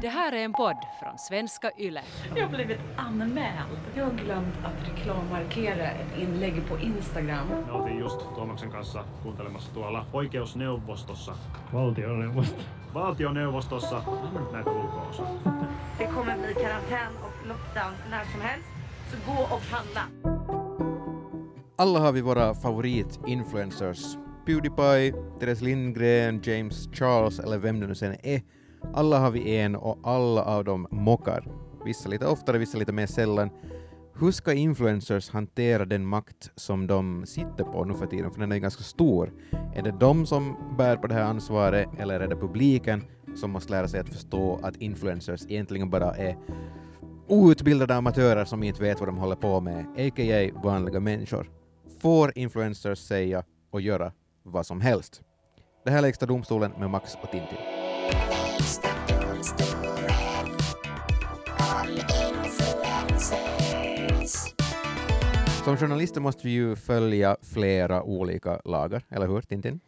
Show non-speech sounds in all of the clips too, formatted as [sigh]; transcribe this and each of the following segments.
Det här är en podd från svenska YLE. Jag har blivit anmäld. Jag har glömt att reklammarkera ett inlägg på Instagram. Me oltiin just Tuomaksen kanssa kuuntelemassa tuolla oikeusneuvostossa, Valtioneuvosto. valtioneuvostossa näitä ulko Det kommer bli karantän och lockdown när som helst. Så gå och handla. Alla har vi våra favorit-influencers. Pewdiepie, Therese Lindgren, James Charles eller vem det nu sen är. Alla har vi en och alla av dem mockar. Vissa lite oftare, vissa lite mer sällan. Hur ska influencers hantera den makt som de sitter på nu för tiden? För den är ganska stor. Är det de som bär på det här ansvaret eller är det publiken som måste lära sig att förstå att influencers egentligen bara är outbildade amatörer som inte vet vad de håller på med, a.k.a. vanliga människor. Får influencers säga och göra vad som helst? Det här är Lägsta domstolen med Max och Tintin. Som journalister måste vi ju följa flera olika lagar, eller hur Tintin?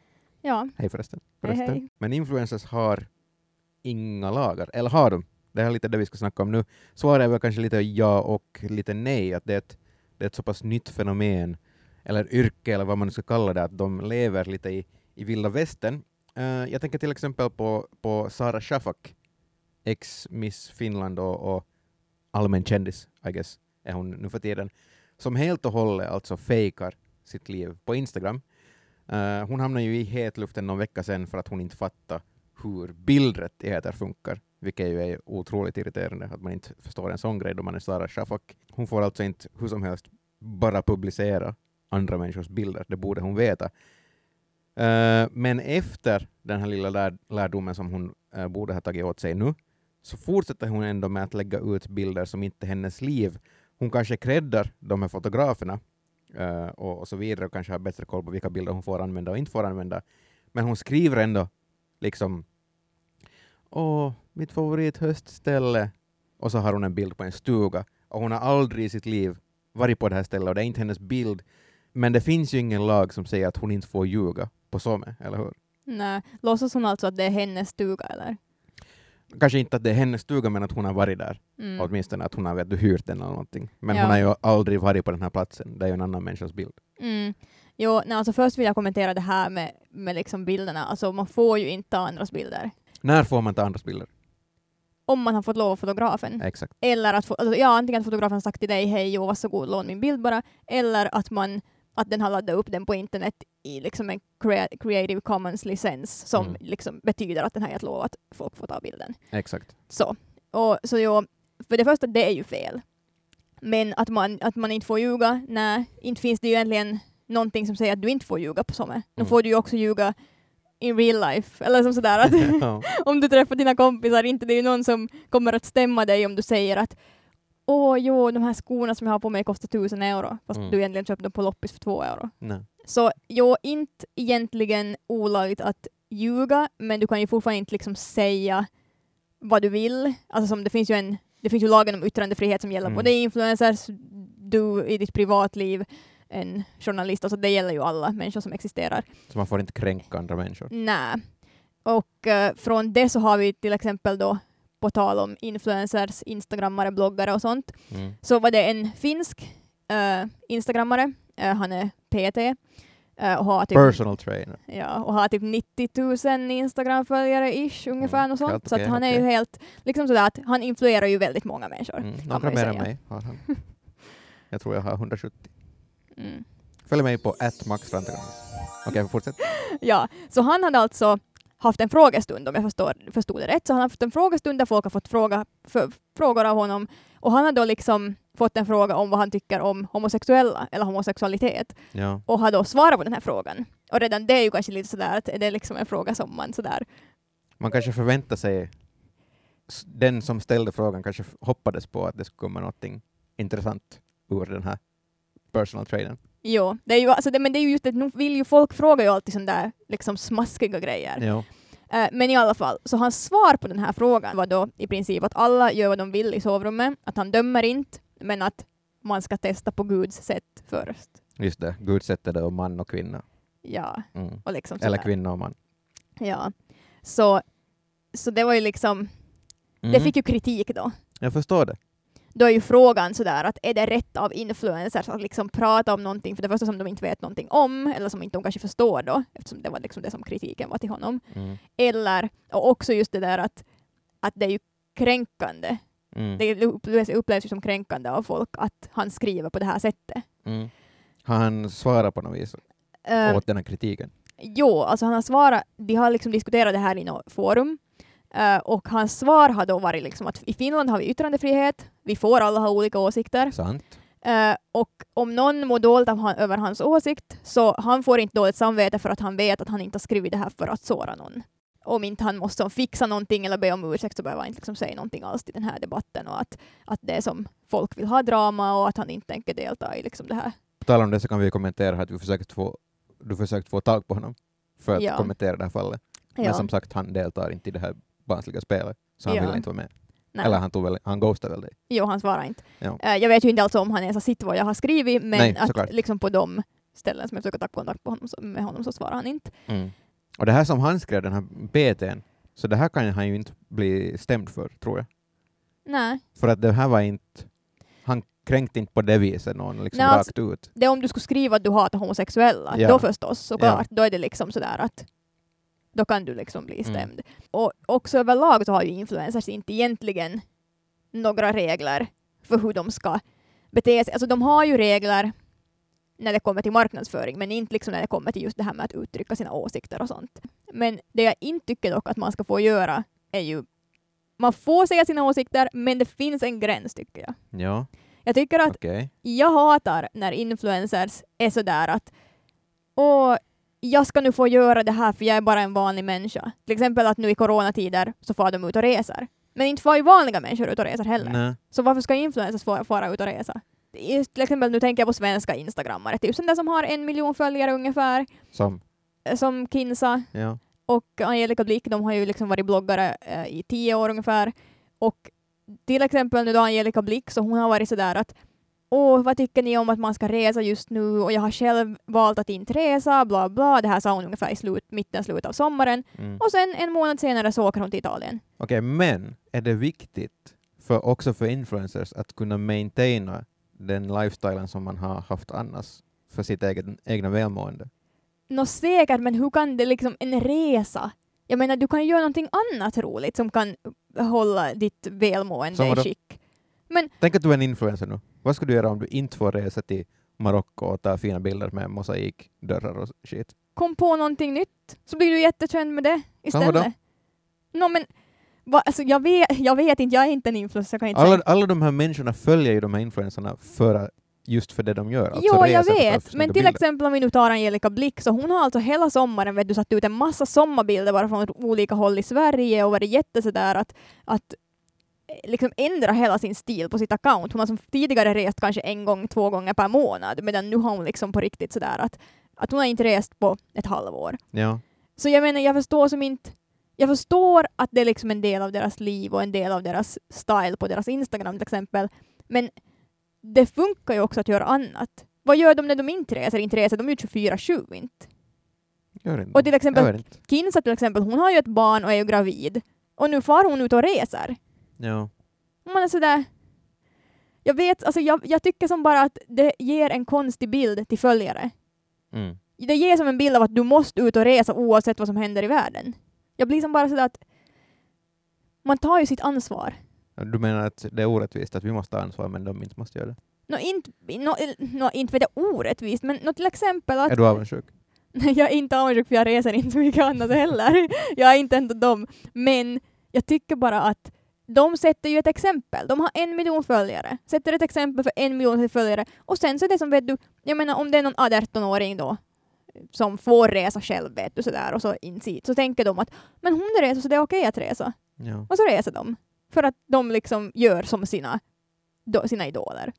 Ja, Hej förresten. Hej, förresten. hej. Men influencers har inga lagar, eller har de? Det här är lite det vi ska snacka om nu. Svaret är väl kanske lite ja och lite nej, att det är ett, det är ett så pass nytt fenomen, eller yrke eller vad man nu ska kalla det, att de lever lite i, i vilda västern. Eh, jag tänker till exempel på, på Sara Shafak, ex-Miss Finland och, och allmän kändis, I guess, är hon nu för tiden, som helt och hållet alltså fejkar sitt liv på Instagram. Uh, hon hamnade ju i hetluften någon vecka sedan för att hon inte fattade hur bildrättigheter funkar, vilket ju är otroligt irriterande att man inte förstår en sån grej då man är Sara Shafak. Hon får alltså inte hur som helst bara publicera andra människors bilder, det borde hon veta. Uh, men efter den här lilla lär, lärdomen som hon uh, borde ha tagit åt sig nu, så fortsätter hon ändå med att lägga ut bilder som inte är hennes liv. Hon kanske creddar de här fotograferna uh, och, och så vidare och kanske har bättre koll på vilka bilder hon får använda och inte får använda. Men hon skriver ändå liksom Åh, mitt favorithöstställe. Och så har hon en bild på en stuga. Och hon har aldrig i sitt liv varit på det här stället och det är inte hennes bild. Men det finns ju ingen lag som säger att hon inte får ljuga på Somme, eller hur? nej. Låtsas hon alltså att det är hennes stuga eller? Kanske inte att det är hennes stuga, men att hon har varit där. Mm. Åtminstone att hon har vet hyrt den eller någonting. Men Ja. hon har ju aldrig varit på den här platsen. Det är ju en annan människas bild. Mm. Jo, nej, alltså först vill jag kommentera det här med, med liksom bilderna. Alltså man får ju inte ta andras bilder. När får man ta andras bilder? Om man har fått lov av fotografen. Exakt. Eller att, alltså, ja, antingen att fotografen sagt till dig hej och varsågod lån min bild bara. Eller att, man, att den har laddat upp den på internet i liksom en crea- Creative Commons-licens som Mm. liksom betyder att den har gett lov att folk får ta bilden. Exakt. Så, och, så jo, för det första, det är ju fel. Men att man, att man inte får ljuga, nej, inte finns det ju egentligen någonting som säger att du inte får ljuga på Somme. Nu Mm. får du ju också ljuga in real life, eller som sådär att [laughs] [laughs] om du träffar dina kompisar, inte det är ju någon som kommer att stämma dig om du säger att åh jo, de här skorna som jag har på mig kostar tusen euro, fast Mm. du egentligen köpte dem på loppis för två euro. Nej. Så jo, inte egentligen olagligt att ljuga, men du kan ju fortfarande inte liksom säga vad du vill. Alltså som det finns ju en det finns ju lagen om yttrandefrihet som gäller Mm. både influencers, du i ditt privatliv, en journalist, alltså det gäller ju alla människor som existerar. Så man får inte kränka andra människor. Nej. Och eh, från det så har vi till exempel då, på tal om influencers, instagrammare, bloggare och sånt, Mm. så var det en finsk eh, instagrammare, eh, han är PT, eh, och har typ, Personal trainer. ja, och har typ 90 000 Instagram-följare ish ungefär, Mm, och sånt. helt så han är ju helt, liksom sådär att han influerar ju väldigt många människor. Mm. Några mer än mig har han. [laughs] Jag tror jag har 170. Mm. Följ mig på @maxrantegranis. Okej, fortsätt. Ja, så han hade alltså haft en frågestund om jag förstår, förstod det rätt. Så han har haft en frågestund där folk har fått fråga, för, frågor av honom och han har då liksom fått en fråga om vad han tycker om homosexuella eller homosexualitet Ja. och har då svarat på den här frågan. Och redan det är ju kanske lite sådär att det är liksom en fråga som man sådär Man kanske förväntar sig, den som ställde frågan kanske hoppades på att det skulle komma någonting intressant ur den här personal trainern. Jo, det är ju, alltså det, men det är ju just det, nu vill ju folk fråga ju alltid sådana där liksom smaskiga grejer. Ja. Eh, men i alla fall, så hans svar på den här frågan var då i princip att alla gör vad de vill i sovrummet, att han dömer inte, men att man ska testa på Guds sätt först. Just det, Gud sätter det om man och kvinna. Ja, Mm. och liksom Eller kvinna och man. Ja. Så, så det var ju liksom Det Mm. fick ju kritik då. Jag förstår det. Då är ju frågan sådär att är det rätt av influencers att liksom prata om någonting för det första som de inte vet någonting om eller som inte de kanske förstår då eftersom det var liksom det som kritiken var till honom. Mm. Eller, och också just det där att, att det är ju kränkande. Mm. Det upplevs, upplevs ju som kränkande av folk att han skriver på det här sättet. Mm. Har han svarat på något vis Eh, åt den här kritiken? Jo, alltså han har svarat, de har liksom diskuterat det här i något forum eh, och hans svar har då varit liksom att i Finland har vi yttrandefrihet, vi får alla ha olika åsikter Sant? eh, och om någon mår dåligt han, över hans åsikt så han får inte dåligt samvete för att han vet att han inte har skrivit det här för att såra någon. Om inte han måste fixa någonting eller be om ursäkt så behöver han inte liksom säga någonting alls i den här debatten och att, att det är som folk vill ha drama och att han inte tänker delta i liksom det här. På tal om det så kan vi kommentera att vi försökt få, du försökt få tag på honom för att Ja. kommentera det här fallet. Men Ja. som sagt, han deltar inte i det här barnsliga spelet, så han Ja. vill inte vara med. Nej. Eller han, tog väl, han ghostade väl dig? Jo, han svarar inte. Ja. Eh, jag vet ju inte alltså om han ens har sett vad jag har skrivit, men Nej, såklart. att liksom på de ställen som jag försöker ta kontakt på honom, så, med honom så svarar han inte. Mm. Och det här som han skrev, den här BTn, så det här kan han ju inte bli stämd för, tror jag. Nej, För att det här var inte, han kränkte inte på det viset någon liksom Nej, alltså- rakt ut. det är om du skulle skriva att du hatar homosexuella, Ja. då förstås, såklart, då är det liksom sådär att då kan du liksom bli Mm. stämd. Och också överlag så har ju influencers inte egentligen några regler för hur de ska bete sig. Alltså de har ju regler när det kommer till marknadsföring, men inte liksom när det kommer till just det här med att uttrycka sina åsikter och sånt. Men det jag inte tycker dock att man ska få göra är ju man får säga sina åsikter, men det finns en gräns tycker jag. Ja, Jag tycker att okej. jag hatar när influencers är sådär att Åh, jag ska nu få göra det här för jag är bara en vanlig människa. Till exempel att nu i coronatider så får de ut och reser. Men inte får ju vanliga människor ut och reser heller. Nej. Så varför ska influencers få fara ut och resa? Just Till exempel nu tänker jag på svenska instagrammare, typ den som har en miljon följare ungefär, Som, eh, som Kinsa ja. och Angelica Blick, de har ju liksom varit bloggare eh, i tio år ungefär. Och till exempel nu då Angelica Blick, så hon har varit sådär att Åh, vad tycker ni om att man ska resa just nu och jag har själv valt att inte resa, bla bla. Det här sa hon ungefär i slut, mitten, slutet av sommaren. Mm. Och sen en månad senare så åker hon till Italien. Okej, men är det viktigt för, också för influencers att kunna maintaina den lifestylen som man har haft annars för sitt eget, egna välmående? Nå säkert, men hur kan det liksom, en resa? Jag menar, du kan ju göra någonting annat roligt som kan hålla ditt välmående i vadå? Skick. Tänk att du är en influencer nu. Vad skulle du göra om du inte får resa till Marocko och ta fina bilder med mosaikdörrar och shit? kom på någonting nytt så blir du jättekänd med det istället. Nå men, va, alltså, jag, vet, jag vet inte, jag är inte en influencer, kan inte Alla, säga. alla de här människorna följer ju de här influencerna för att, just för det de gör. Alltså Jo, jag vet, men till bilder. exempel om vi nu tar Angelica Blick, så hon har alltså hela sommaren vet du, satt ut en massa sommarbilder bara från olika håll i Sverige och varit jätte sådär att, att liksom ändra hela sin stil på sitt account. Hon har som tidigare rest kanske en gång, två gånger per månad, medan nu har hon liksom på riktigt sådär att, att hon har inte rest på ett halvår. Ja. Så jag menar, jag förstår som inte... Jag förstår att det är liksom en del av deras liv och en del av deras style på deras Instagram till exempel. Men det funkar ju också att göra annat. Vad gör de när de inte reser? Inte reser de ju 24-7 inte. Gör inte. Och till exempel-. Kinsa till exempel, hon har ju ett barn och är ju gravid. Och nu far hon ut och reser. Ja. Man är sådär... Jag vet, alltså jag, jag tycker som bara att det ger en konstig bild till följare. Mm. det ger som en bild av att du måste ut och resa oavsett vad som händer i världen. Jag blir som bara sådär att man tar ju sitt ansvar. Du menar att det är orättvist att vi måste ta ansvar men de inte måste göra det? Nå, inte, nå, nå, inte vet jag orättvist, men nå, till exempel att Är du avundsjuk? [laughs] jag är inte avundsjuk för jag reser inte så mycket annat heller. [laughs] jag är inte ändå dem. Men jag tycker bara att de sätter ju ett exempel. De har en miljon följare. Sätter ett exempel för en miljon följare. Och sen så är det som vet du, jag menar om det är någon 18-åring då som får resa själv vet du sådär och så insit så tänker de att men hon reser så det är okej att resa. Ja. Och så reser de. För att de liksom gör som sina, sina idoler.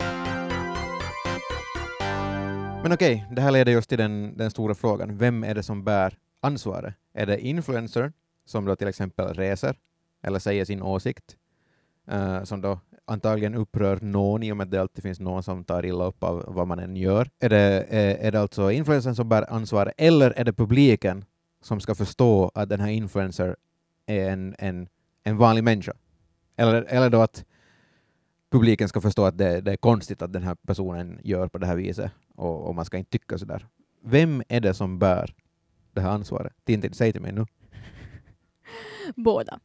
Men okej, det här leder just till den, den stora frågan. Vem är det som bär ansvaret? Är det influencer som då till exempel reser eller säger sin åsikt, uh, som då antagligen upprör någon i och med att det alltid finns någon som tar illa upp av vad man än gör. Är det, är, är det alltså influencern som bär ansvaret eller är det publiken som ska förstå att den här influencer är en, en, en vanlig människa? Eller, eller då att publiken ska förstå att det, det är konstigt att den här personen gör på det här viset och, och man ska inte tycka sådär. Vem är det som bär det här ansvaret? Tintin, säg till mig nu. [laughs] Båda.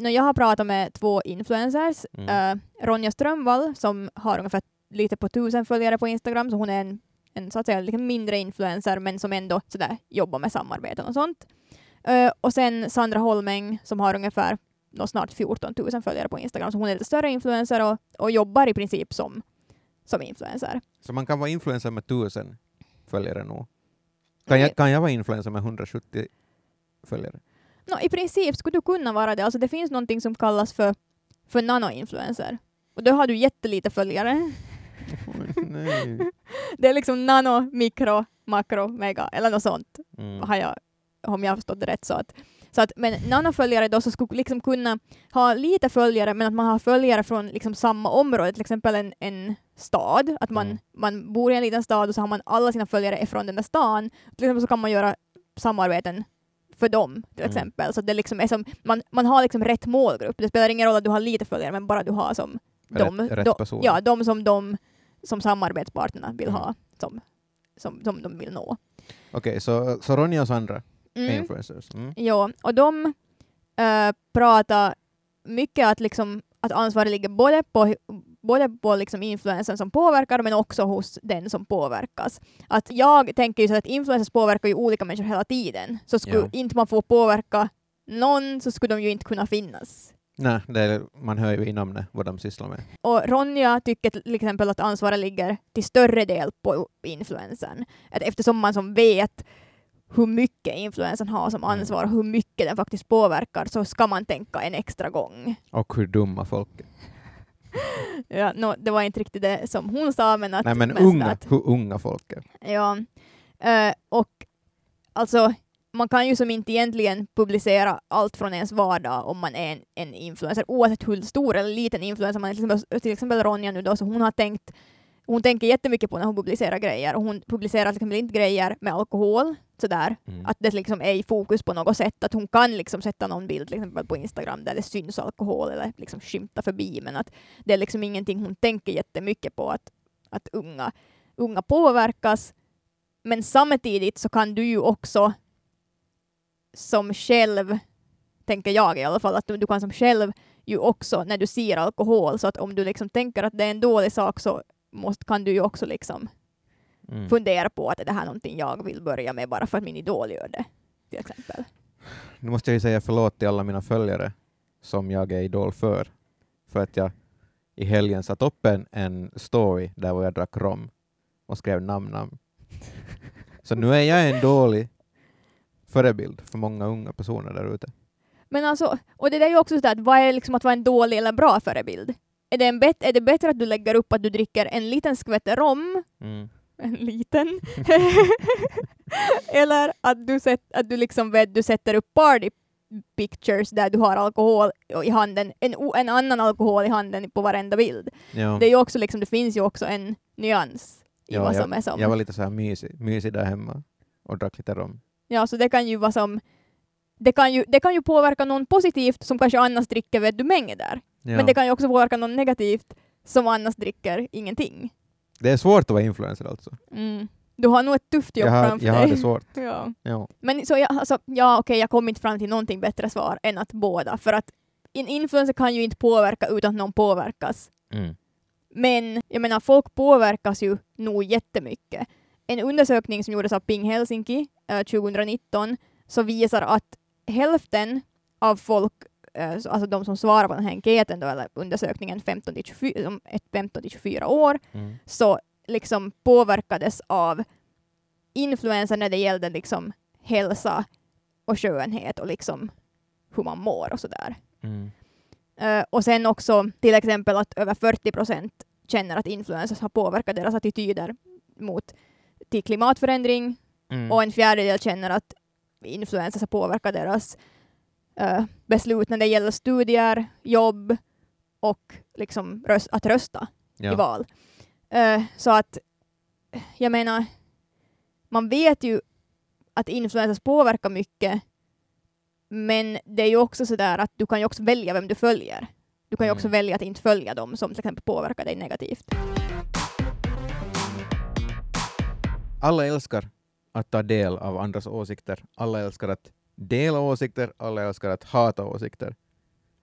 Nå, jag har pratat med två influencers. Mm. Eh, Ronja Strömvall som har ungefär lite på tusen följare på Instagram, så hon är en, en så att säga liksom mindre influencer men som ändå sådär, jobbar med samarbeten och sånt. Eh, och sen Sandra Holmeng som har ungefär nå, snart 14 000 följare på Instagram, så hon är lite större influencer och, och jobbar i princip som, som influencer. Så man kan vara influencer med tusen följare nu. Kan jag, kan jag vara influencer med 170 följare? Nå, I princip skulle du kunna vara det. Alltså, det finns någonting som kallas för, för nano-influencer. Och då har du jättelite följare. [laughs] Det är liksom nano, mikro, makro, mega eller något sånt. Mm. Har jag, om jag har förstått det rätt. Så att, så att, men nanoföljare då så skulle liksom kunna ha lite följare men att man har följare från liksom samma område, till exempel en, en stad. Att man, Mm. man bor i en liten stad och så har man alla sina följare från den där stan. Till exempel så kan man göra samarbeten för dem till Mm. exempel. Så det liksom är som, man, man har liksom rätt målgrupp. Det spelar ingen roll att du har lite följare men bara du har som de, rätt, rätt de, ja, de som de som samarbetspartnerna vill Mm. ha som, som, som de vill nå. Okej, så, så Ronja och Sandra är Mm. influencers. Mm. Ja, och de äh, pratar mycket att, liksom, att ansvaret ligger både på, både på liksom influensen som påverkar men också hos den som påverkas. Att jag tänker ju så att influencers påverkar ju olika människor hela tiden. Så skulle Ja. inte man få påverka någon så skulle de ju inte kunna finnas. Nej, det är, man hör ju i namnet vad de sysslar med. Och Ronja tycker till exempel att ansvaret ligger till större del på influensen. Att eftersom man som vet hur mycket influensen har som Mm. ansvar och hur mycket den faktiskt påverkar så ska man tänka en extra gång. Och hur dumma folk är. [laughs] Ja, no, det var inte riktigt det som hon sa men att... Nej men unga, Att, hur unga folk är. ja, Eh, och alltså man kan ju som inte egentligen publicera allt från ens vardag om man är en, en influencer, oavsett hur stor eller liten influencer man är. Till exempel, till exempel Ronja nu då, så hon har tänkt hon tänker jättemycket på när hon publicerar grejer och hon publicerar till exempel inte grejer med alkohol sådär, Mm. att det liksom är i fokus på något sätt, att hon kan liksom sätta någon bild till exempel på Instagram där det syns alkohol eller liksom skymta förbi, men att det är liksom ingenting hon tänker jättemycket på att, att unga, unga påverkas. Men samtidigt så kan du ju också som själv, tänker jag i alla fall, att du, du kan som själv ju också när du ser alkohol, så att om du liksom tänker att det är en dålig sak så måste, kan du ju också liksom Mm. fundera på att är det här någonting jag vill börja med bara för att min idol gör det, till exempel. Nu måste jag ju säga förlåt till alla mina följare som jag är idol för. För att jag i helgen satt upp en, en story där jag drack rom och skrev namn-namn. [laughs] Så nu är jag en dålig förebild för många unga personer där ute. Men alltså, och det där är ju också sådär, att vad är liksom att vara en dålig eller bra förebild? Är det, en bet- är det bättre att du lägger upp att du dricker en liten skvätt rom, Mm. En liten, [laughs] eller att du, sätt, att du liksom vet, du sätter upp party pictures där du har alkohol i handen, en, en annan alkohol i handen på varenda bild. Ja. Det är också liksom, det finns ju också en nyans i Ja, vad som är som. Jag var lite så här mysig, mysig där hemma och drack lite rom. Ja, så det kan ju vara som det kan, ju, det kan ju påverka någon positivt som kanske annars dricker vet du mängder. Ja. Men det kan ju också påverka någon negativt som annars dricker ingenting. Det är svårt att vara influencer alltså. Mm. Du har nog ett tufft jobb Jag har, framför jag har dig. det svårt. [laughs] Ja. Ja. Men så jag, alltså, ja, okej, jag kom inte fram till någonting bättre svar än att båda. För att en influencer kan ju inte påverka utan att någon påverkas. Mm. Men jag menar, folk påverkas ju nog jättemycket. En undersökning som gjordes av Ping Helsinki eh, 2019 så visar att hälften av folk, alltså de som svarar på den här enkäten då, eller undersökningen 15 till 24, som är 15 till 24 år, Mm. så liksom påverkades av influenser när det gällde liksom hälsa och skönhet och liksom hur man mår och sådär. Mm. Eh, och sen också till exempel att över 40 procent känner att influencers har påverkat deras attityder mot till klimatförändring Mm. och en fjärdedel känner att influencers har påverkat deras eh, beslut när det gäller studier, jobb och liksom röst, att rösta i ja. val. Eh, så att jag menar, man vet ju att influencers påverkar mycket Men det är ju också sådär att du kan ju också välja vem du följer. Du kan ju också Mm. välja att inte följa dem som till exempel påverkar dig negativt. Alla älskar att ta del av andras åsikter. Alla älskar att dela åsikter. Alla älskar att hata åsikter.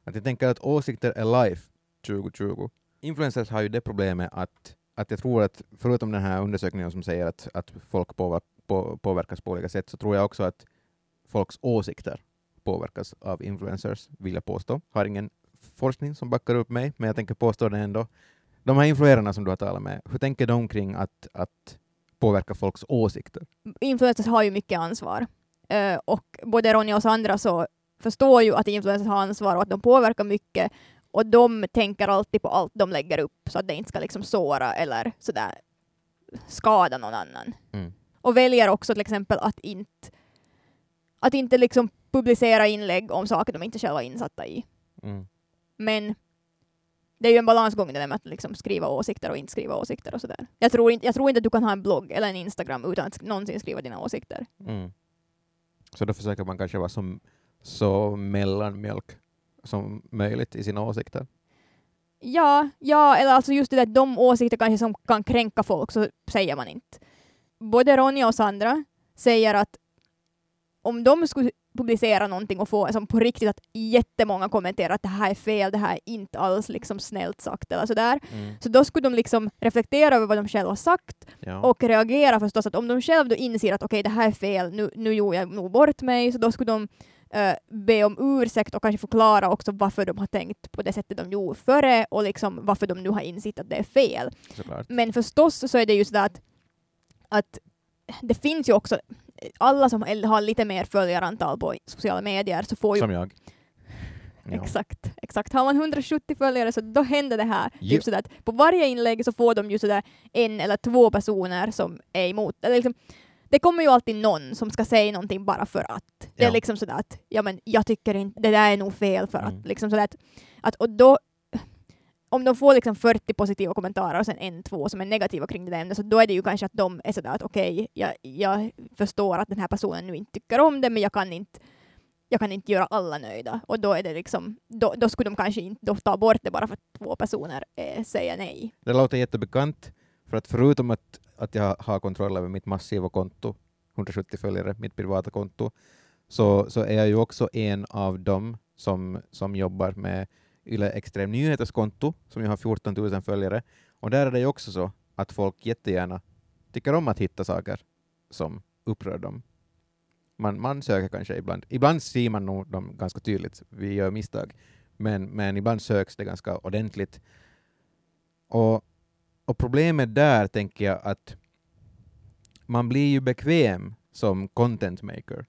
Att jag tänker att åsikter är life 2020. Influencers har ju det problemet att, att jag tror att förutom den här undersökningen som säger att, att folk påverk, på, påverkas på olika sätt så tror jag också att folks åsikter påverkas av influencers, vill jag påstå. Har ingen forskning som backar upp mig, men jag tänker påstå det ändå. De här influerarna som du har talat med, hur tänker de kring att, att påverka folks åsikter? Influencers har ju mycket ansvar. Eh, och både Ronja och Sandra så förstår ju att influencers har ansvar och att de påverkar mycket. Och de tänker alltid på allt de lägger upp så att det inte ska liksom såra eller sådär skada någon annan. Mm. Och väljer också till exempel att inte, att inte liksom publicera inlägg om saker de inte själva är insatta i. Mm. Men det är ju en balansgång det där med att liksom skriva åsikter och inte skriva åsikter och sådär. Jag tror, inte, jag tror inte att du kan ha en blogg eller en Instagram utan att någonsin skriva dina åsikter. Mm. Så då försöker man kanske vara som, så mellanmjölk som möjligt i sina åsikter. Ja, ja, eller alltså just det att de åsikter kanske som kan kränka folk så säger man inte. Både Ronja och Sandra säger att om de skulle publicera någonting och få som på riktigt att jättemånga kommenterar att det här är fel, det här är inte alls liksom snällt sagt eller sådär. Mm. Så då skulle de liksom reflektera över vad de själva har sagt Ja. och reagera förstås. Att om de själva då inser att okej, det här är fel, nu, nu gjorde jag nog bort mig, så då skulle de eh, be om ursäkt och kanske förklara också varför de har tänkt på det sättet de gjorde före och liksom varför de nu har insett att det är fel. Såklart. Men förstås så är det ju sådär att, att det finns ju också alla som har lite mer följarantal på sociala medier så får ju Som jag. [laughs] Ja. Exakt, exakt. Har man 170 följare så då händer det här. Typ sådär på varje inlägg så får de ju sådär en eller två personer som är emot. Eller liksom, det kommer ju alltid någon som ska säga någonting bara för att. Det är Ja. liksom sådär att ja, men jag tycker inte, det där är nog fel för Mm. att. Liksom sådär att, att och då, om de får liksom 40 positiva kommentarer och sen en, två som är negativa kring det där ämnet, så då är det ju kanske att de är sådär att okej, jag, jag förstår att den här personen nu inte tycker om det, men jag kan inte jag kan inte göra alla nöjda. Och då är det liksom, då, då skulle de kanske inte då ta bort det bara för att två personer eh, säger nej. Det låter jättebekant, för att förutom att, att jag har kontroll över mitt massiva konto, 170 följare, mitt privata konto, så, så är jag ju också en av dem som, som jobbar med Yle Extrem Nyheters konto, som ju har 14 000 följare. Och där är det ju också så att folk jättegärna tycker om att hitta saker som upprör dem. Man, man söker kanske ibland. Ibland ser man nog dem ganska tydligt, vi gör misstag, men, men ibland söks det ganska ordentligt. Och, och problemet där tänker jag att man blir ju bekväm som content maker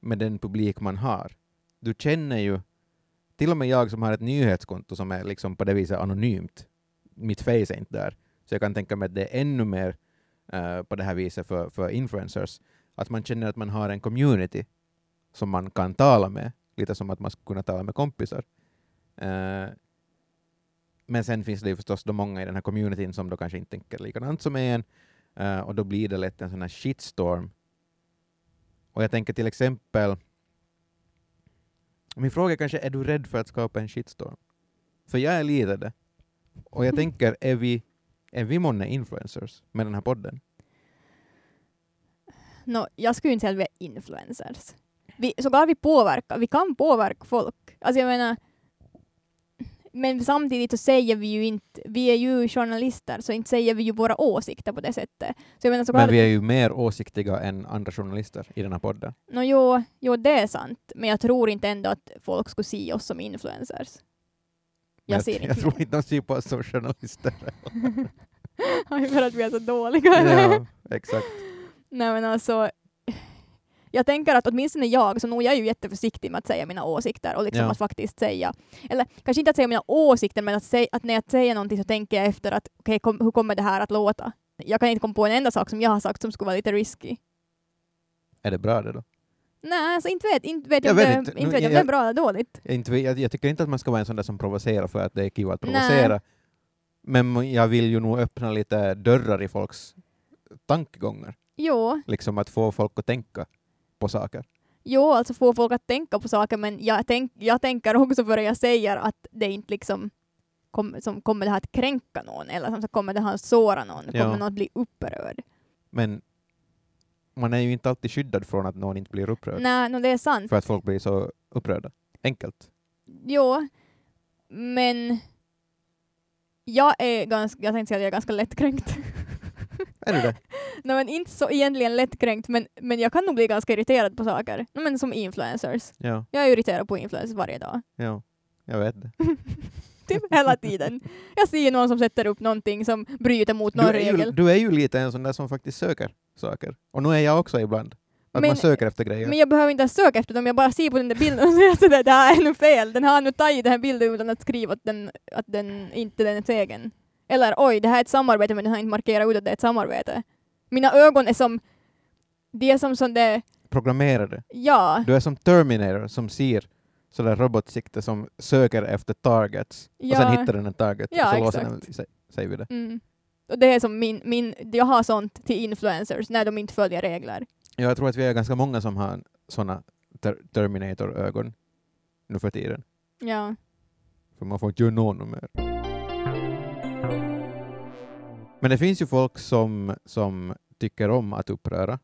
med den publik man har. Du känner ju, till och med jag som har ett nyhetskonto som är liksom på det viset anonymt, mitt face är inte där, så jag kan tänka mig att det är ännu mer uh, på det här viset för, för influencers, att man känner att man har en community som man kan tala med, lite som att man skulle kunna tala med kompisar. Uh, men sen finns det ju förstås då många i den här communityn som då kanske inte tänker likadant som en, uh, och då blir det lätt en sån här shitstorm. Och jag tänker till exempel, min fråga är kanske, är du rädd för att skapa en shitstorm? För jag är lite det. Och jag [laughs] tänker, är vi, är vi månne influencers med den här podden? Nå, jag skulle inte säga att vi är influencers. Vi, så kan vi påverka, vi kan påverka folk. Alltså jag menar, men samtidigt så säger vi ju inte, vi är ju journalister, så inte säger vi ju våra åsikter på det sättet. Så jag menar, så Men vi är ju mer åsiktiga än andra journalister i den här podden. No, jo, jo, det är sant, men jag tror inte ändå att folk skulle se oss som influencers. Jag ser inte jag tror inte de ser på oss som journalister. [laughs] för att vi är så dåliga. ja, exakt. Nej men alltså, jag tänker att åtminstone jag, så nog jag är ju jätteförsiktig med att säga mina åsikter och liksom Ja. att faktiskt säga, eller kanske inte att säga mina åsikter, men att, säga, att när jag säger någonting så tänker jag efter att okej, kom, hur kommer det här att låta? Jag kan inte komma på en enda sak som jag har sagt som skulle vara lite risky. Är det bra det då? Nej, alltså inte vet, inte vet Jag vet inte. inte Nu, vet jag om det är bra eller dåligt. Jag, inte, jag, jag tycker inte att man ska vara en sån där som provocerar för att det är kul att Nej. provocera. Men jag vill ju nog öppna lite dörrar i folks tankegångar. Jo, Liksom att få folk att tänka på saker. Jo, alltså få folk att tänka på saker, men jag, tänk, jag tänker också före jag säger att det inte liksom kom, som kommer det här att kränka någon, eller som så kommer det här att såra någon, Ja. kommer någon att bli upprörd. Men man är ju inte alltid skyddad från att någon inte blir upprörd. Nej, no, det är sant. För att folk blir så upprörda. Enkelt. Jo, men jag är ganska, jag tänkte säga att jag är ganska lättkränkt. [laughs] Är du det? [laughs] Nej men inte så egentligen lättkränkt, men, men jag kan nog bli ganska irriterad på saker. No, men som influencers. Ja, Jag är irriterad på influencers varje dag. ja. Jag vet det. [laughs] Typ hela tiden. Jag ser någon som sätter upp någonting som bryter mot någon Du ju, regel. du är ju lite en sån där som faktiskt söker saker. Och nu är jag också ibland. Att Men- man söker efter grejer. Men jag behöver inte ens söka efter dem, jag bara ser på den där bilden och [laughs] säger att det här är nu fel. Den har nu tagit den här bilden utan att skriva att den, att den inte den är egen. Eller oj, det här är ett samarbete men den har inte markerat ut att det är ett samarbete. Mina ögon är som, de är som där, Programmerade. ja, Du är som Terminator som ser sådär robotsikte som söker efter targets. Och Ja. sen hittar den en target Ja, och så låser den sig vid det. mm. Och det är som min, min, jag har sånt till influencers när de inte följer regler. Ja, jag tror att vi är ganska många som har såna ter- Terminator-ögon nu för tiden. Ja. För man får inte göra någon mer. Men det finns ju folk som, som tycker om att uppröra.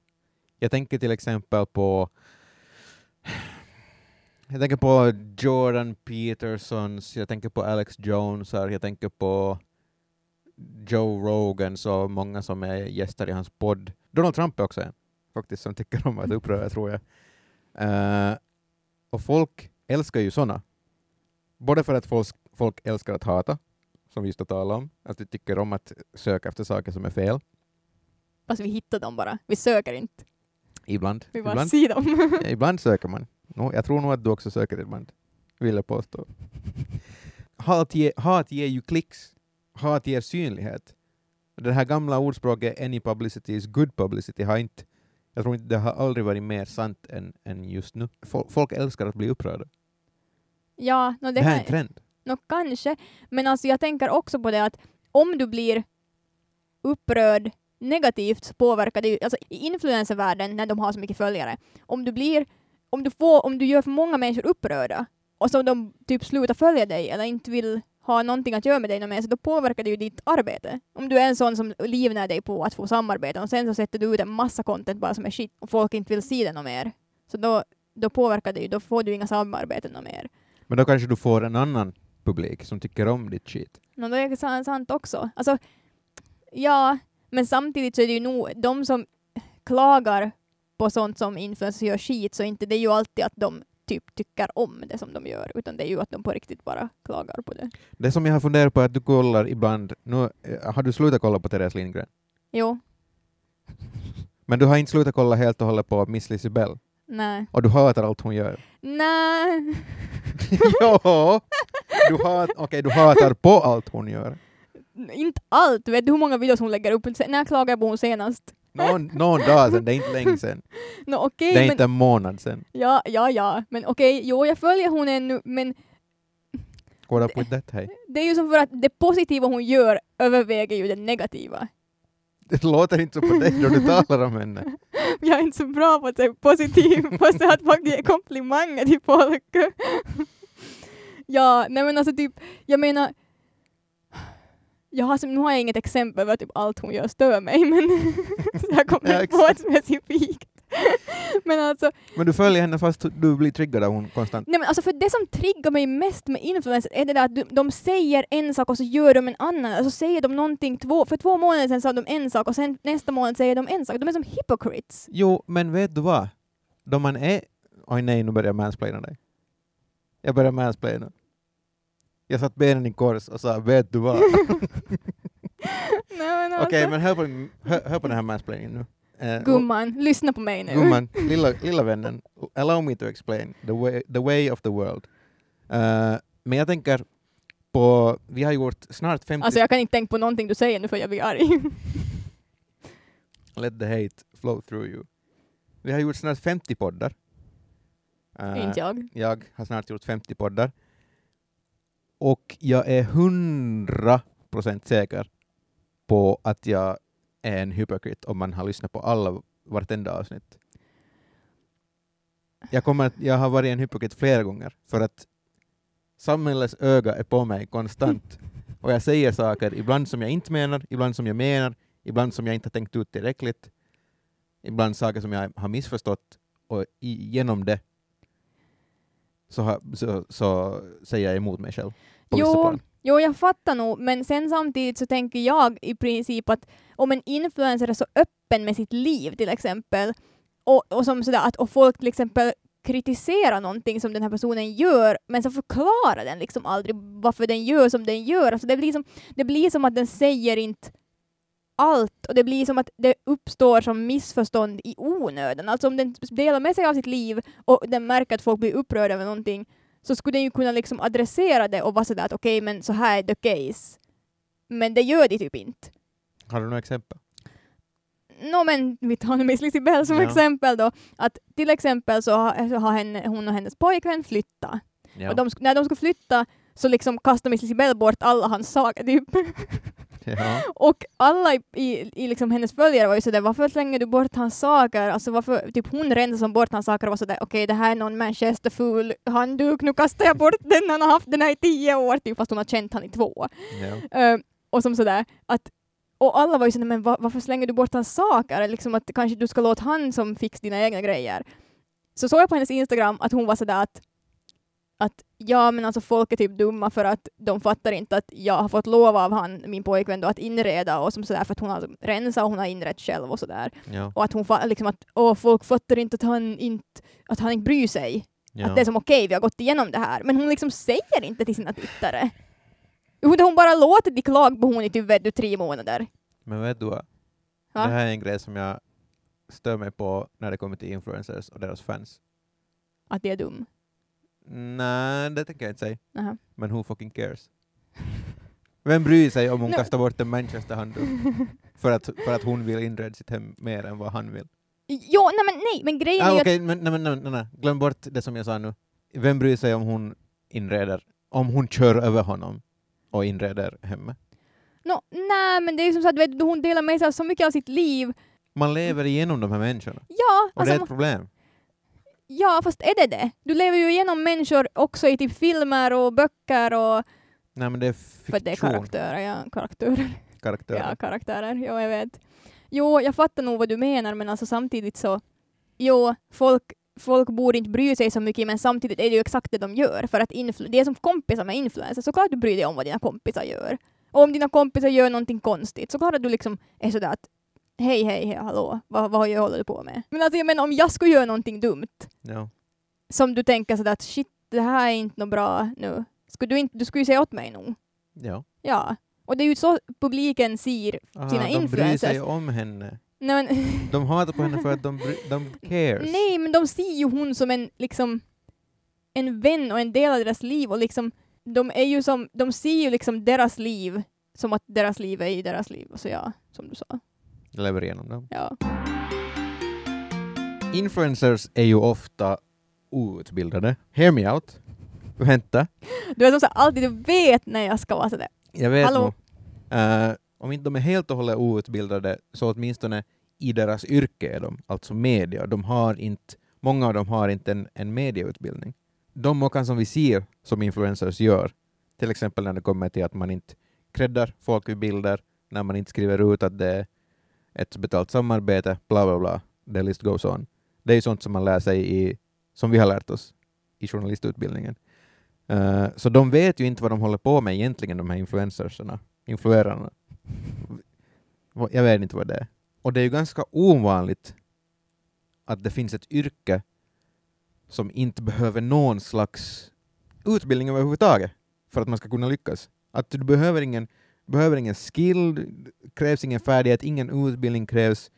Jag tänker till exempel på jag tänker på Jordan Petersons, jag tänker på Alex Jones, jag tänker på Joe Rogans och många som är gäster i hans podd. Donald Trump är också en faktiskt som tycker om att uppröra tror jag. Uh, och folk älskar ju såna. Både för att folk, folk älskar att hata, som vi just har talat om, att de tycker om att söka efter saker som är fel, Fast vi hittar dem bara. Vi söker inte. ibland. Vi bara ibland, ser dem. [laughs] ja, ibland söker man. No, jag tror nog att du också söker ibland, vill jag påstå. [laughs] Hat, ge, hat ger ju klicks, hat ger synlighet. Det här gamla ordspråket any publicity is good publicity har inte, jag tror inte det har aldrig varit mer sant än, än just nu. Folk, folk älskar att bli upprörda. ja, no, Det, det, här är en trend no, kanske. Men alltså jag tänker också på det att om du blir upprörd negativt så påverkar det ju, alltså i influencervärlden när de har så mycket följare, om du blir, om du får, om du gör för många människor upprörda och så de typ slutar följa dig eller inte vill ha någonting att göra med dig mer, så då påverkar det ju ditt arbete. Om du är en sån som livnär dig på att få samarbete och sen så sätter du ut en massa content bara som är shit och folk inte vill se det något mer, så då, då påverkar det ju, då får du inga samarbeten något mer. Men då kanske du får en annan publik som tycker om ditt shit. No, det är sant, sant också. Alltså, ja, men samtidigt så är det ju nog de som klagar på sånt som influencers gör skit, så inte det är ju alltid att de typ tycker om det som de gör, utan det är ju att de på riktigt bara klagar på det. Det som jag har funderat på är att du kollar ibland, nu, eh, har du slutat kolla på Therese Lindgren? Jo, [laughs] Men du har inte slutat kolla helt och hållet på Miss Lisibell? nej. Och du hatar allt hon gör? Nej. [laughs] jo! Du, hat, okay, du hatar på allt hon gör. Inte allt. Vet du hur många videos hon lägger upp? När klagade jag på hon senast? Någon, någon dag sedan, det är inte länge sedan. [laughs] No, okej, Det är men... inte en månad sedan. Ja, ja, ja. Men okej, jo, jag följer hon ännu, men up with that, hej. det är ju som för att det positiva hon gör överväger ju det negativa. Det låter inte så på dig då du [laughs] talar om henne. Jag är inte så bra på att säga positiv, [laughs] fast att faktiskt ge komplimanger till folk. [laughs] ja, nej men alltså typ, jag menar, jag har, nu har jag inget exempel för typ allt hon gör stör mig, men [laughs] jag kommer inte på ett specifikt. [laughs] men alltså, Men du följer henne fast du blir triggad av hon konstant. nej men alltså för det som triggar mig mest med influencers är det där att de, de säger en sak och så gör de en annan. Alltså säger de någonting, två, för två månader sedan sa de en sak och sen nästa månad säger de en sak. De är som hypocrites. Jo, men vet du vad? Då man är... Oj nej, nu börjar jag mansplaina dig. Jag börjar mansplaina. Jag satt benen i kors och sa ”vet du vad?” [laughs] [laughs] Okej, alltså. men hör på, hör, hör på den här mansplainingen nu. Och- Gumman, lyssna på mig nu. Gumman, [laughs] lilla, lilla vännen, allow me to explain the way, the way of the world. Eh, men jag tänker på, vi har gjort snart 50, Alltså jag kan inte tänka på någonting du säger nu för jag blir arg. [laughs] let the hate flow through you. Vi har gjort snart 50 poddar. Eh, inte jag. jag har snart gjort 50 poddar. Och jag är hundra procent säker på att jag är en hypokrit om man har lyssnat på alla, vartenda avsnitt. jag, kommer jag har varit en hypocrite flera gånger för att samhällets öga är på mig konstant [laughs] och jag säger saker, ibland som jag inte menar, ibland som jag menar, ibland som jag inte har tänkt ut tillräckligt, ibland saker som jag har missförstått och i, genom det så, så, så säger jag emot mig själv. På Jo jo, jag fattar nog, men sen samtidigt så tänker jag i princip att om en influencer är så öppen med sitt liv till exempel, och, och, som sådär, att, och folk till exempel kritiserar någonting som den här personen gör, men så förklarar den liksom aldrig varför den gör som den gör. Alltså det, blir som, det blir som att den säger inte allt och det blir som att det uppstår som missförstånd i onödan. Alltså om den delar med sig av sitt liv och den märker att folk blir upprörda över någonting så skulle den ju kunna liksom adressera det och vara sådär att okej, men så här är the case. Men det gör de typ inte. Har du några exempel? Nå men vi tar nu Miss Lizzie Bell som Ja. exempel då. Att till exempel så har, så har henne, hon och hennes pojkvän flyttat. Ja. Och de, när de skulle flytta så liksom kastade Miss Lizzie Bell bort alla hans saker typ. [laughs] ja. [laughs] Och alla i, i, i liksom hennes följare var ju sådär, varför slänger du bort hans saker? Alltså varför, typ hon rensade som bort hans saker och var sådär, okej det här är någon Manchesterful handduk, nu kastar jag bort den, han har haft den här i tio år, typ, fast hon har känt han i två. ja. Eh, och som sådär, att och alla var ju sådär, men va, varför slänger du bort hans saker? Liksom att kanske du ska låta han som fix dina egna grejer. Så såg jag på hennes Instagram att hon var sådär att, att ja men alltså folk är typ dumma för att de fattar inte att jag har fått lov av han, min pojkvän då, att inreda och som sådär för att hon har rensat och hon har inrett själv och sådär. ja. Och att hon liksom att åh, folk fattar inte att han inte, att han inte bryr sig. ja. Att det är som okej, vi har gått igenom det här. Men hon liksom säger inte till sina tittare. Hon bara låter de klaga på hon i typ vet du, tre månader. Men vet du vad? Va? Det här är en grej som jag stör mig på när det kommer till influencers och deras fans. Att det är dum. Nej, det tänker jag inte säga. Aha. Men who fucking cares? Vem bryr sig om hon No. kastar bort en Manchester-handduk för att, för att hon vill inreda sitt hem mer än vad han vill? Jo, nej men nej, men grejen Ah, är ju Okej, men nej, men nej, nej, nej. glöm bort det som jag sa nu. Vem bryr sig om hon inreder, om hon kör över honom och inreder hemmet? att no, nej, men det är ju som så att vet, hon delar med sig av så mycket av sitt liv. Man lever igenom de här människorna, Ja, och det är alltså, ett problem. Ja, fast är det det? Du lever ju igenom människor också i typ filmer och böcker och... Nej men det är För att det är fiktion, karaktärer, ja. Karaktärer. karaktärer. Ja, karaktärer. Jo, jag vet. Jo, jag fattar nog vad du menar, men alltså samtidigt så... Jo, folk, folk borde inte bry sig så mycket, men samtidigt är det ju exakt det de gör. För att influ- det är som kompisar med influencers, så klart du bryr dig om vad dina kompisar gör. Och om dina kompisar gör någonting konstigt, så klart att du liksom är sådär att hej, hej, hej, hallå, vad, vad håller du på med? Men alltså jag menar, om jag skulle göra någonting dumt, Ja. som du tänker sådär att shit, det här är inte något bra nu, skulle du, inte, du skulle ju säga åt mig nog. ja. Ja. Och det är ju så publiken ser Aha, sina de bryr influencers. sig om henne. Nej, men, [laughs] De hatar på henne för att de, bry- de cares. nej, men de ser ju hon som en, liksom, en vän och en del av deras liv. Och liksom, de, är ju som, de ser ju liksom deras liv som att deras liv är i deras liv. Så ja, som du sa. Lever igenom dem. Ja. Influencers är ju ofta outbildade. Hear me out. Vänta. Du är som så alltid du vet när jag ska vara sådär. Jag vet Hallå? Eh, om inte de är helt och hållet outbildade så åtminstone i deras yrke är de, alltså media. De har inte, många av dem har inte en, en medieutbildning. De åkan som vi ser som influencers gör, till exempel när det kommer till att man inte creddar folk vid bilder, när man inte skriver ut att det är ett betalt samarbete, bla bla bla, the list goes on. Det är ju sånt som man lär sig i, som vi har lärt oss i journalistutbildningen. Uh, så de vet ju inte vad de håller på med egentligen, de här influencersarna, influerarna. Jag vet inte vad det är. Och det är ju ganska ovanligt att det finns ett yrke som inte behöver någon slags utbildning överhuvudtaget för att man ska kunna lyckas. Att du behöver ingen, behöver ingen skill, krävs ingen färdighet, ingen utbildning krävs.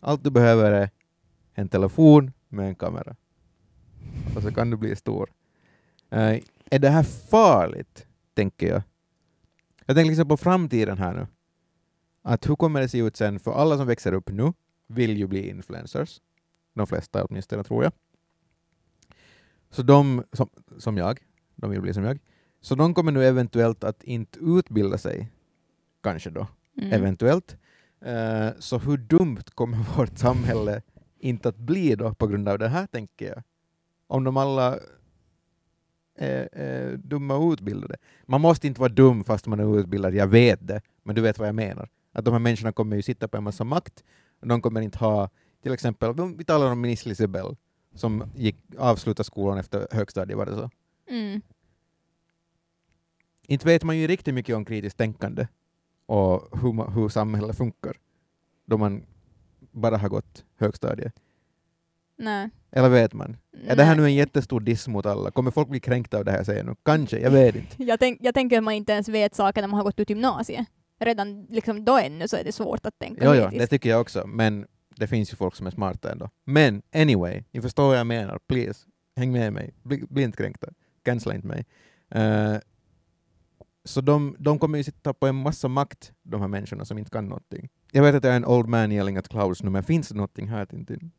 Allt du behöver är en telefon med en kamera. Och så kan du bli stor. Uh, är det här farligt, tänker jag? Jag tänker liksom på framtiden här nu. Att hur kommer det se ut sen? För alla som växer upp nu vill ju bli influencers. De flesta åtminstone, tror jag. Så de, som, som jag, de vill bli som jag. Så de kommer nu eventuellt att inte utbilda sig, kanske då, Mm. eventuellt. Eh, så hur dumt kommer [laughs] vårt samhälle inte att bli då på grund av det här, tänker jag. om de alla är, är dumma och utbildade. Man måste inte vara dum fast man är utbildad, jag vet det, men du vet vad jag menar. Att de här människorna kommer ju sitta på en massa makt, och de kommer inte ha, till exempel, vi talar om Miss Lisibel, som gick, avslutade skolan efter högstadiet, var det så? Mm. Inte vet man ju riktigt mycket om kritiskt tänkande och hur, hur samhället funkar då man bara har gått högstadiet. Nej. Eller vet man? Är det här Nej. nu en jättestor diss mot alla? Kommer folk bli kränkta av det här säger nu? Kanske, jag vet inte. [laughs] Jag, tänk, jag tänker att man inte ens vet saker när man har gått ut gymnasiet. Redan liksom då ännu så är det svårt att tänka Jo, det tycker jag också, men det finns ju folk som är smarta ändå. Men anyway, ni förstår vad jag menar, please. Häng med mig, bli, bli inte kränkta. Cancella inte mig. Eh, så de, de kommer ju sitta på en massa makt, de här människorna som inte kan någonting. Jag vet att jag är en old man yelling at clouds nu, men finns det någonting här Tintin?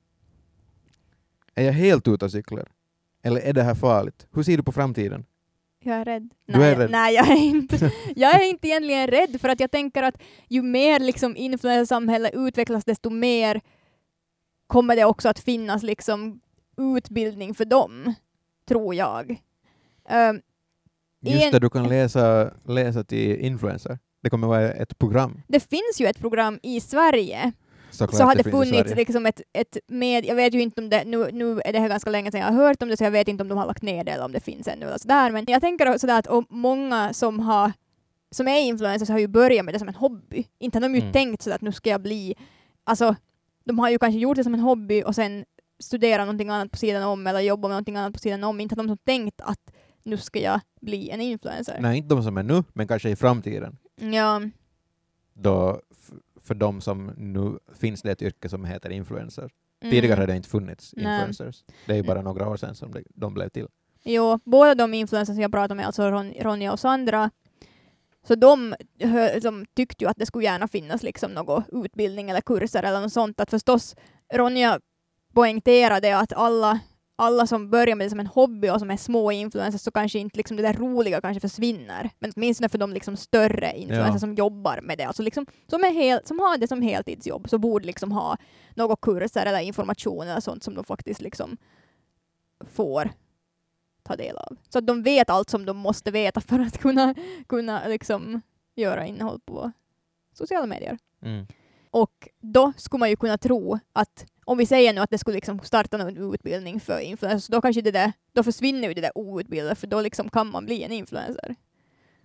Är jag helt ute och cyklar? Eller är det här farligt? Hur ser du på framtiden? Jag är rädd. Du nej, är rädd. nej, jag är inte. [laughs] Jag är inte egentligen rädd för att jag tänker att ju mer liksom influencersamhället utvecklas desto mer kommer det också att finnas liksom utbildning för dem, tror jag. Ehm, Just En- det, du kan läsa, läsa till influencer. Det kommer vara ett program. det finns ju ett program i Sverige Såklart så har det funnits liksom ett, ett med, jag vet ju inte om det, nu, nu är det här ganska länge sedan jag har hört om det så jag vet inte om de har lagt ner det eller om det finns ännu eller sådär men jag tänker sådär att om många som har som är influencers har ju börjat med det som en hobby. Inte har de ju Mm. tänkt sådär att nu ska jag bli, alltså de har ju kanske gjort det som en hobby och sen studera någonting annat på sidan om eller jobba med någonting annat på sidan om. Inte har de som tänkt att nu ska jag bli en influencer. Nej, inte de som är nu, men kanske i framtiden. Ja, Då för de som nu finns det ett yrke som heter influencer. mm. Tidigare har det inte funnits Nej. influencers. Det är ju bara några år sedan som de blev till. Jo, båda de influencers som jag pratade med, alltså Ron, Ronja och Sandra, så de som tyckte ju att det skulle gärna finnas liksom någon utbildning eller kurser eller något sånt. Att förstås, Ronja poängterade att alla, alla som börjar med det som en hobby och som är små influencers så kanske inte liksom det där roliga kanske försvinner. Men åtminstone för de liksom större influencers Ja. som jobbar med det, alltså liksom, som, är hel, som har det som heltidsjobb, så borde liksom ha några kurser eller information eller sånt som de faktiskt liksom får ta del av. Så att de vet allt som de måste veta för att kunna, [laughs] kunna liksom göra innehåll på sociala medier. Mm. Och då skulle man ju kunna tro att om vi säger nu att det skulle liksom starta någon utbildning för influencers, då kanske det där, då försvinner ju det där outbildade, för då liksom kan man bli en influencer.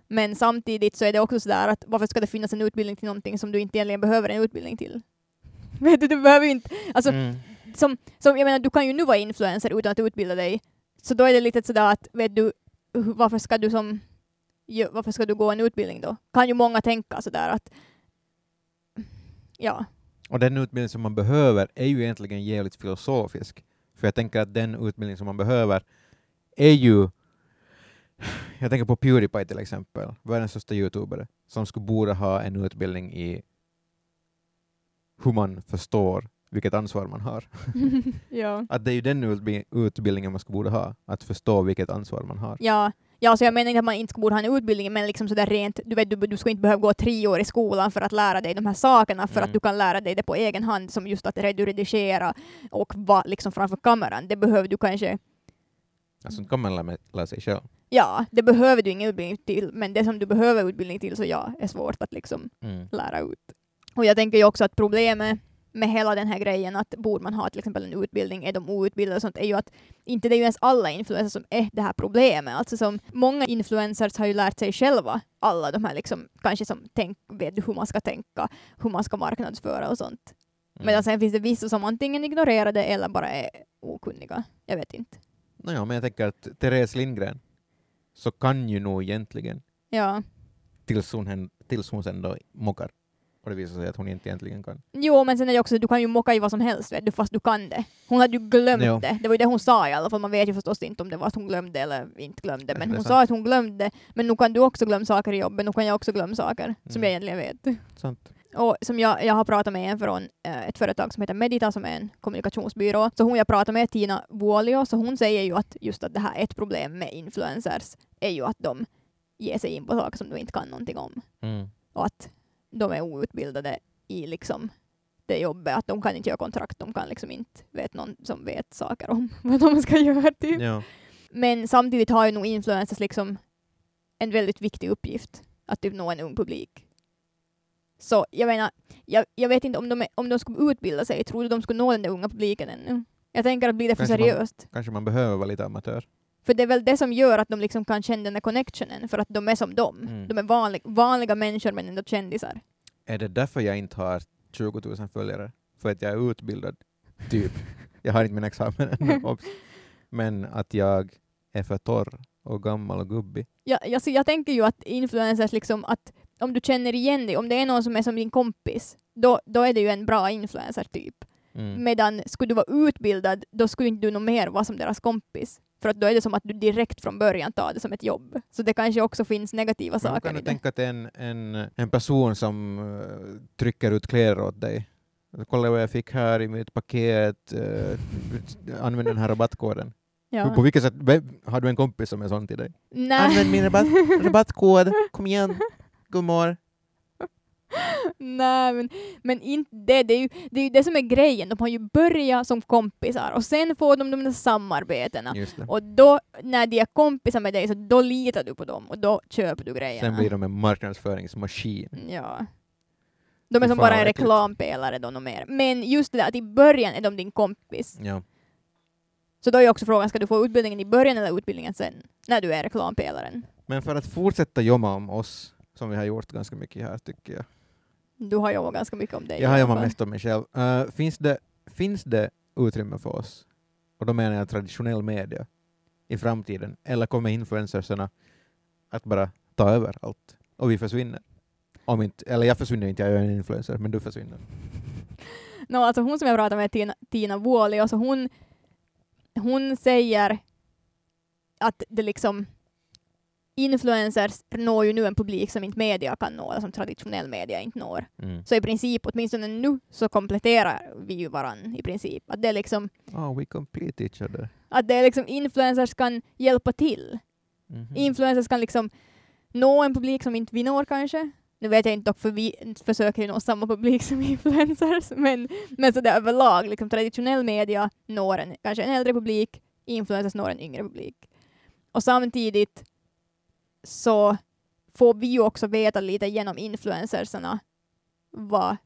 Men samtidigt så är det också sådär att varför ska det finnas en utbildning till någonting som du inte egentligen behöver en utbildning till? [laughs] Vet du, du behöver ju inte, alltså Mm. som, som, jag menar, du kan ju nu vara influencer utan att utbilda dig. Så då är det lite sådär att, vet du, varför ska du som, varför ska du gå en utbildning då? Kan ju många tänka sådär att, ja, Och den utbildning som man behöver är ju egentligen jävligt filosofisk. För jag tänker att den utbildning som man behöver är ju... Jag tänker på Pewdiepie till exempel, världens största youtubare, som skulle borde ha en utbildning i hur man förstår vilket ansvar man har. [laughs] ja. Att det är ju den utbi- utbildningen man skulle borde ha, att förstå vilket ansvar man har. Ja, ja så jag menar inte att man inte borde ha en utbildning, men liksom sådär rent, du vet, du, du ska inte behöva gå tre år i skolan för att lära dig de här sakerna, för Mm. att du kan lära dig det på egen hand, som just att redigera och vara liksom framför kameran. Det behöver du kanske Alltså kan man lära, lära sig själv. Ja, det behöver du ingen utbildning till, men det som du behöver utbildning till så ja, är svårt att liksom Mm. lära ut. Och jag tänker ju också att problemet med hela den här grejen att borde man ha till exempel en utbildning, är de outbildade och sånt, är ju att inte det är ju ens alla influencers som är det här problemet. Alltså som många influencers har ju lärt sig själva alla de här liksom, kanske som tänk, vet hur man ska tänka, hur man ska marknadsföra och sånt. Mm. Medan sen finns det vissa som antingen ignorerar det eller bara är okunniga. Jag vet inte. Nåja, men jag tänker att Therese Lindgren så kan ju nog egentligen Ja. tills hon, tills hon sen då mockar. Och det visar sig att hon inte egentligen kan. Jo, men sen är det också, du kan ju mocka i vad som helst, vet du, fast du kan det. Hon hade ju glömt Jo. det. Det var ju det hon sa i alla fall. Man vet ju förstås inte om det var att hon glömde eller inte glömde. Men är hon sant. sa att hon glömde. Men nu kan du också glömma saker i jobbet. Nu kan jag också glömma saker som Mm. jag egentligen vet. Sant. Och som jag, jag har pratat med en från eh, ett företag som heter Medita som är en kommunikationsbyrå. Så hon jag pratar med, Tina Vuolio, så hon säger ju att just att det här ett problem med influencers är ju att de ger sig in på saker som du inte kan någonting om Mm. och att de är outbildade i liksom det jobbet, att de kan inte göra kontrakt, de kan liksom inte veta någon som vet saker om [laughs] vad de ska göra. Typ. Ja. Men samtidigt har ju nog influencers liksom en väldigt viktig uppgift, att typ nå en ung publik. Så jag menar, jag, jag vet inte om de, om de skulle utbilda sig, tror du de skulle nå den där unga publiken ännu? Jag tänker att blir det för Kanske man- seriöst? Kanske man behöver vara lite amatör. För det är väl det som gör att de liksom kan känna den där connectionen, för att de är som dem. Mm. De är vanlig, vanliga människor men ändå kändisar. Är det därför jag inte har 20 000 följare? För att jag är utbildad, typ. [laughs] Jag har inte min examen ännu. Men att jag är för torr och gammal och gubbig. Jag, jag, så jag tänker ju att influencers, liksom, att om du känner igen dig, om det är någon som är som din kompis, då, då är det ju en bra influencer typ. Mm. Medan skulle du vara utbildad, då skulle inte du nog mer vara som deras kompis. För att då är det som att du direkt från början tar det som ett jobb. Så det kanske också finns negativa Men saker kan du i det. tänka är en, en, en person som eh, trycker ut kläder åt dig? Kolla vad jag fick här i mitt paket, uh, använd den här rabattkoden. Ja. På vilket sätt, vem- har du en kompis som är sån till dig? Nej. Använd min rabatt, [laughs] rabattkod, kom igen, gummor. Nej, men, men inte det. Det är, ju, det är ju det som är grejen. De har ju börjat som kompisar och sen får de de där samarbetena. Och då, när de är kompisar med dig, så då litar du på dem och då köper du grejerna. Sen blir de en marknadsföringsmaskin. Ja. De är som bara en reklampelare då mer. Men just det där att i början är de din kompis. Ja. Så då är också frågan, ska du få utbildningen i början eller utbildningen sen? När du är reklampelaren. Men för att fortsätta jobba om oss, som vi har gjort ganska mycket här tycker jag. Du har jobbat ganska mycket om dig. Jag har jobbat mest om mig själv. Eh, finns, det, finns det utrymme för oss, och då menar jag traditionell media, i framtiden? Eller kommer influencersarna att bara ta över allt och vi försvinner? Om inte, eller jag försvinner inte, jag är en influencer, men du försvinner. [laughs] No, alltså hon som jag pratade med, Tina, Tina Vuoli, alltså hon, hon säger att det liksom influencers når ju nu en publik som inte media kan nå, eller som traditionell media inte når. Mm. Så i princip, åtminstone nu, så kompletterar vi ju varann i princip. Att det är liksom, Oh, we complete each other. att det är liksom influencers kan hjälpa till. Mhm. Influencers kan liksom nå en publik som inte vi når kanske. Nu vet jag inte dock, för vi försöker ju nå samma publik som [laughs] influencers, men, men så där överlag, liksom traditionell media når en, kanske en äldre publik, influencers når en yngre publik. Och samtidigt så får vi ju också veta lite genom influencersarna vad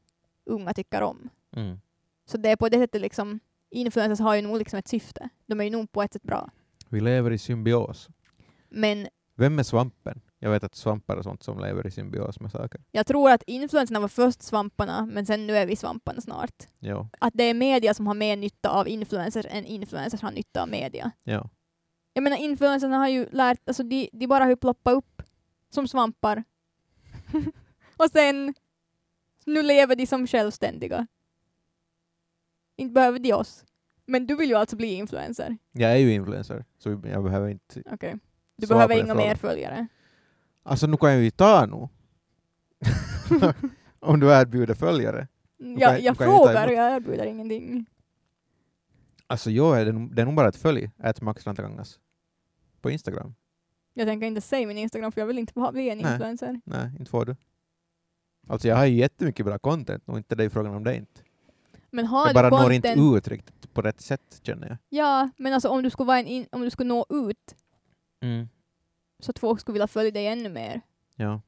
unga tycker om. Mm. Så det är på det sättet liksom, influencers har ju nog liksom ett syfte. De är ju nog på ett sätt bra. Vi lever i symbios. Men Vem är svampen? Jag vet att svampar är sånt som lever i symbios med saker. Jag tror att influenserna var först svamparna, men sen nu är vi svamparna snart. Ja. Att det är media som har mer nytta av influencers än influencers har nytta av media. ja. Jag menar influencerna har ju lärt, alltså de, de bara har ju ploppat upp som svampar. [laughs] Och sen, nu lever de som självständiga. Inte behöver de oss. Men du vill ju alltså bli influencer. Jag är ju influencer, så jag behöver inte Okej. Du svara behöver på den inga frågan. mer följare. Alltså nu kan jag ju ta nu. [laughs] Om du erbjuder följare. Jag, kan- jag du kan ju ta frågar, emot. jag erbjuder ingenting. Alltså jo, är det, är nog bara ett följ, ät Max. På Instagram. Jag tänker inte säga min Instagram för jag vill inte bli en Nej. influencer. Nej, inte får du. Alltså jag har ju jättemycket bra content, och inte det är frågan om det inte. Men har du bara når content... inte ut riktigt på rätt sätt känner jag. Ja, men alltså om du skulle, vara en in, om du skulle nå ut Mm. så att folk skulle vilja följa dig ännu mer, Ja.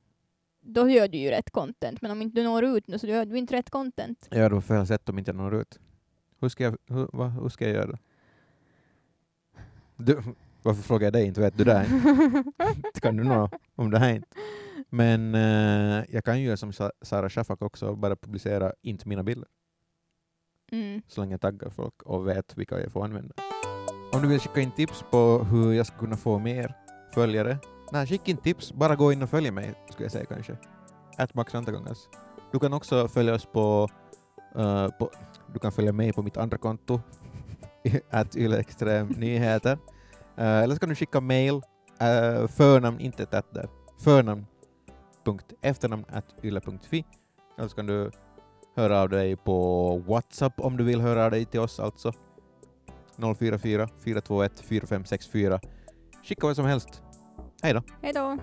då gör du ju rätt content. Men om inte du når ut nu så gör du inte rätt content. Jag gör det på fel sätt om inte jag når ut. Hur ska jag, hur, va, hur ska jag göra då? Du, varför frågar jag dig? Inte vet du det? Inte kan du nå om det här inte. Men eh, jag kan ju göra som Sa- Sara Shafak också bara publicera inte mina bilder. Mm. så länge jag taggar folk och vet vilka jag får använda. Om du vill skicka in tips på hur jag ska kunna få mer följare, nej skicka in tips, bara gå in och följ mig skulle jag säga kanske. Att Max Rantakangas. Du kan också följa oss på, Äh, på, du kan följa mig på mitt andra konto, [laughs] att Nyheter. Äh, eller så kan du skicka mail, uh, förnamn, inte tätt där, förnamn punkt efternamn yle.fi. Eller så kan du höra av dig på Whatsapp om du vill höra av dig till oss alltså. 044 421 4564. Skicka vad som helst. Hej då! Hej då!